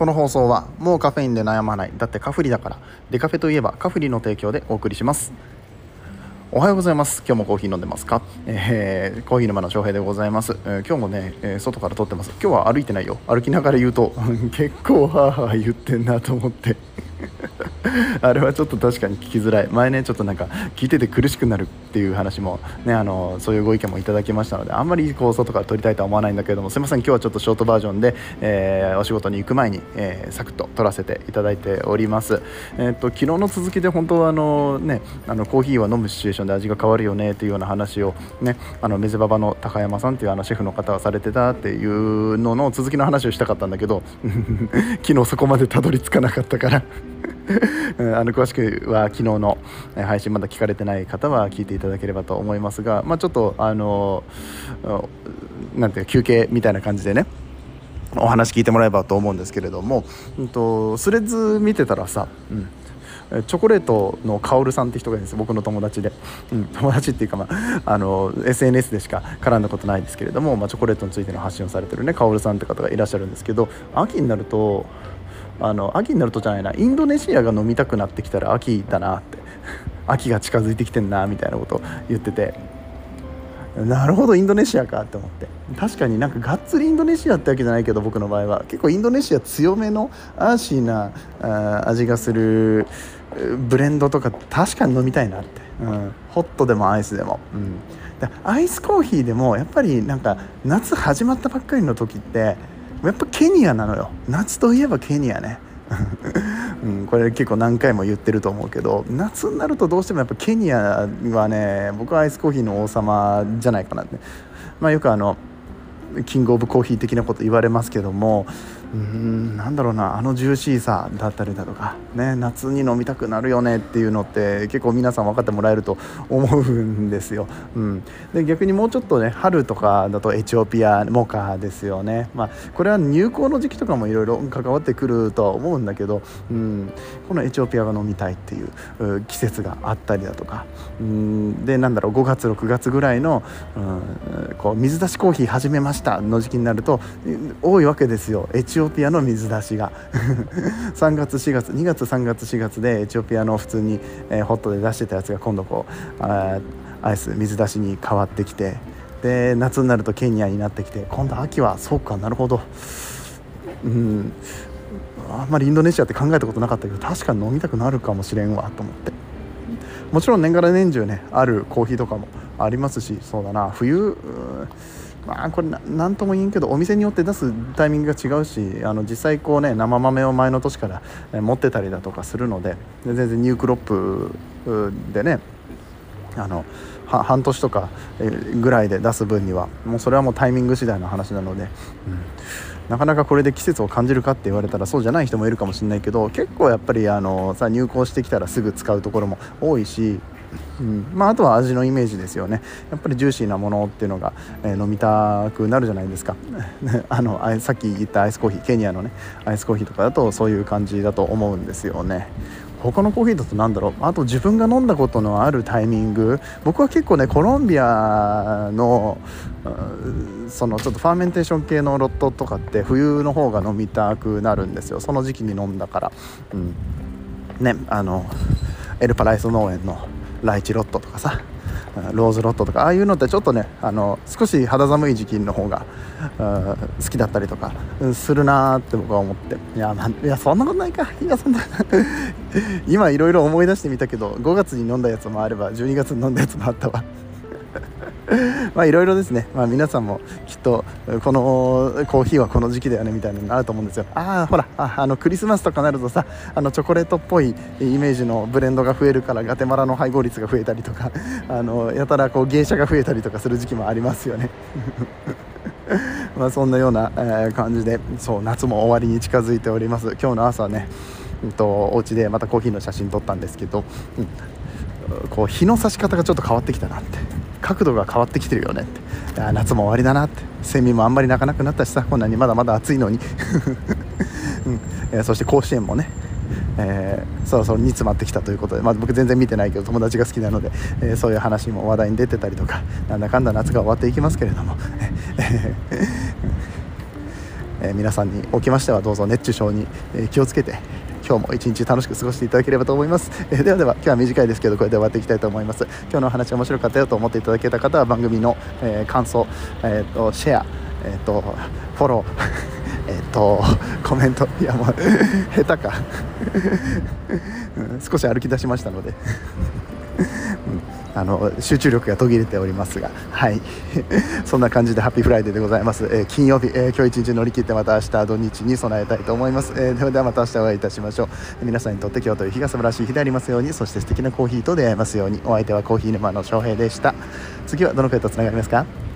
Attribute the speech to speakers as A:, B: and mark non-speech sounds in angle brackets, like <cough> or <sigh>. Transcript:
A: この放送はもうカフェインで悩まない。だってカフリだから。デカフェといえばカフリの提供でお送りします。おはようございます。今日もコーヒー飲んでますか、えー、コーヒー沼の翔平でございます、えー、今日もね、えー、外から撮ってます。今日は歩いてないよ。歩きながら言うと <laughs> 結構はーはー言ってんなと思って。<laughs> あれはちょっと確かに聞きづらい。前ねちょっとなんか聞いてて苦しくなるっていう話もねあのそういうご意見もいただきましたのであんまりこう外か撮りたいとは思わないんだけれどもすいません今日はちょっとショートバージョンで、えー、お仕事に行く前に、えー、サクッと撮らせていただいております。えー、っと昨日の続きで本当はあのねあのコーヒーは飲むシチュエーションで味が変わるよねっていうような話をねあのメゼババの高山さんっていうあのシェフの方がされてたっていうのの続きの話をしたかったんだけど <laughs> 昨日そこまでたどり着かなかったから。<laughs> あの詳しくは昨日の配信まだ聞かれてない方は聞いていただければと思いますが、まあ、ちょっとあのなんていうか休憩みたいな感じでねお話聞いてもらえばと思うんですけれども、うんと、スレッズ見てたらさ、うんチョコレートのカオルさんって人がいるんです僕の友達で、うん、友達っていうか、まあ、あの SNS でしか絡んだことないですけれども、まあ、チョコレートについての発信をされてるねカオルさんって方がいらっしゃるんですけど秋になるとあの秋になるとじゃないなインドネシアが飲みたくなってきたら秋だなって。<laughs> 秋が近づいてきてんなみたいなこと言ってて。なるほどインドネシアかって思って。確かになんかがっつりインドネシアってわけじゃないけど僕の場合は。結構インドネシア強めのアーシーなあ味がするブレンドとか確かに飲みたいなって、うん、ホットでもアイスでも、うん、アイスコーヒーでもやっぱりなんか夏始まったばっかりの時ってやっぱケニアなのよ。夏といえばケニアね。<laughs> うん、これ結構何回も言ってると思うけど夏になるとどうしてもやっぱケニアはね僕はアイスコーヒーの王様じゃないかなって、まあ、よくあのキングオブコーヒー的なこと言われますけどもうんなんだろうなあのジューシーさだったりだとか、ね、夏に飲みたくなるよねっていうのって結構皆さん分かってもらえると思うんですよ、うん、で逆にもうちょっとね春とかだとエチオピアモカですよね、まあ、これは入港の時期とかもいろいろ関わってくるとは思うんだけど、うん、このエチオピアが飲みたいっていう季節があったりだとか、うん、でなんだろう5月6月ぐらいの、うん、こう水出しコーヒー始めましたの時期になると多いわけですよ。エチオピアの水出しが。<laughs> 3月4月2月3月4月でエチオピアの普通に、えー、ホットで出してたやつが今度こうアイス水出しに変わってきてで夏になるとケニアになってきて今度秋はそうかなるほど。うん。あんまりインドネシアって考えたことなかったけど確かに飲みたくなるかもしれんわと思って。もちろん年がら年中ねあるコーヒーとかもありますしそうだな。冬まあこれ何とも言えんけどお店によって出すタイミングが違うしあの実際こうね生豆を前の年から持ってたりだとかするので全然ニュークロップでねあの半年とかぐらいで出す分にはもうそれはもうタイミング次第の話なので、うん、なかなかこれで季節を感じるかって言われたらそうじゃない人もいるかもしれないけど結構やっぱりあのさ入校してきたらすぐ使うところも多いしうん。まあ、あとは味のイメージですよね。やっぱりジューシーなものっていうのが、えー、飲みたくなるじゃないですか。<laughs> あのさっき言ったアイスコーヒーケニアのねアイスコーヒーとかだとそういう感じだと思うんですよね。他のコーヒーだと何だろう？あと自分が飲んだことのあるタイミング。僕は結構ねコロンビアのそのちょっとファーメンテーション系のロットとかって冬の方が飲みたくなるんですよ。その時期に飲んだから。うん。ねあのエルパライス農園のライチロットとかさローズロットとかああいうのってちょっとねあの少し肌寒い時期の方が好きだったりとかするなーって僕は思って。いや,、ま、いやそんなことないか。いやそんな <laughs> 今いろいろ思い出してみたけど5月に飲んだやつもあれば12月に飲んだやつもあったわ。<laughs> まあいろいろですね、まあ、皆さんもきっとこのコーヒーはこの時期だよねみたいなのあると思うんですよ。ああほらあのクリスマスとかなるとさあのチョコレートっぽいイメージのブレンドが増えるからガテマラの配合率が増えたりとか <laughs> あのやたらこう芸者が増えたりとかする時期もありますよね。<laughs> まあそんなような、感じでそう夏も終わりに近づいております。今日の朝ね、うんと、お家でまたコーヒーの写真撮ったんですけど、うん、こう日の差し方がちょっと変わってきたなって。角度が変わってきてるよねって。夏も終わりだなって。セミもあんまり鳴かなくなったしさ。こんなにまだまだ暑いのに、<laughs> うん。えー、そして甲子園もね。えー、そろそろ煮詰まってきたということで、まあ、僕全然見てないけど友達が好きなので、えー、そういう話も話題に出てたりとかなんだかんだ夏が終わっていきますけれども。えー、皆さんにおきましてはどうぞ熱中症に、気をつけて今日も一日楽しく過ごしていただければと思います、<laughs> えー、ではでは今日は短いですけどこれで終わっていきたいと思います。今日のお話面白かったよと思っていただけた方は番組の、えー、感想、えーと、シェア、えーと、フォロー <laughs> えっとコメントいやもう下手か。<laughs> うん、少し歩き出しましたので。あの集中力が途切れておりますが、はい、<laughs> そんな感じで happy Friday でございます、えー、金曜日、えー、今日一日乗り切ってまた明日土日に備えたいと思います、えー、ではまた明日お会いいたしましょう。皆さんにとって今日という日が素晴らしい日でありますようにそして素敵なコーヒーと出会えますように。お相手はコーヒー沼の翔平でした。次はどの声とつながりますか？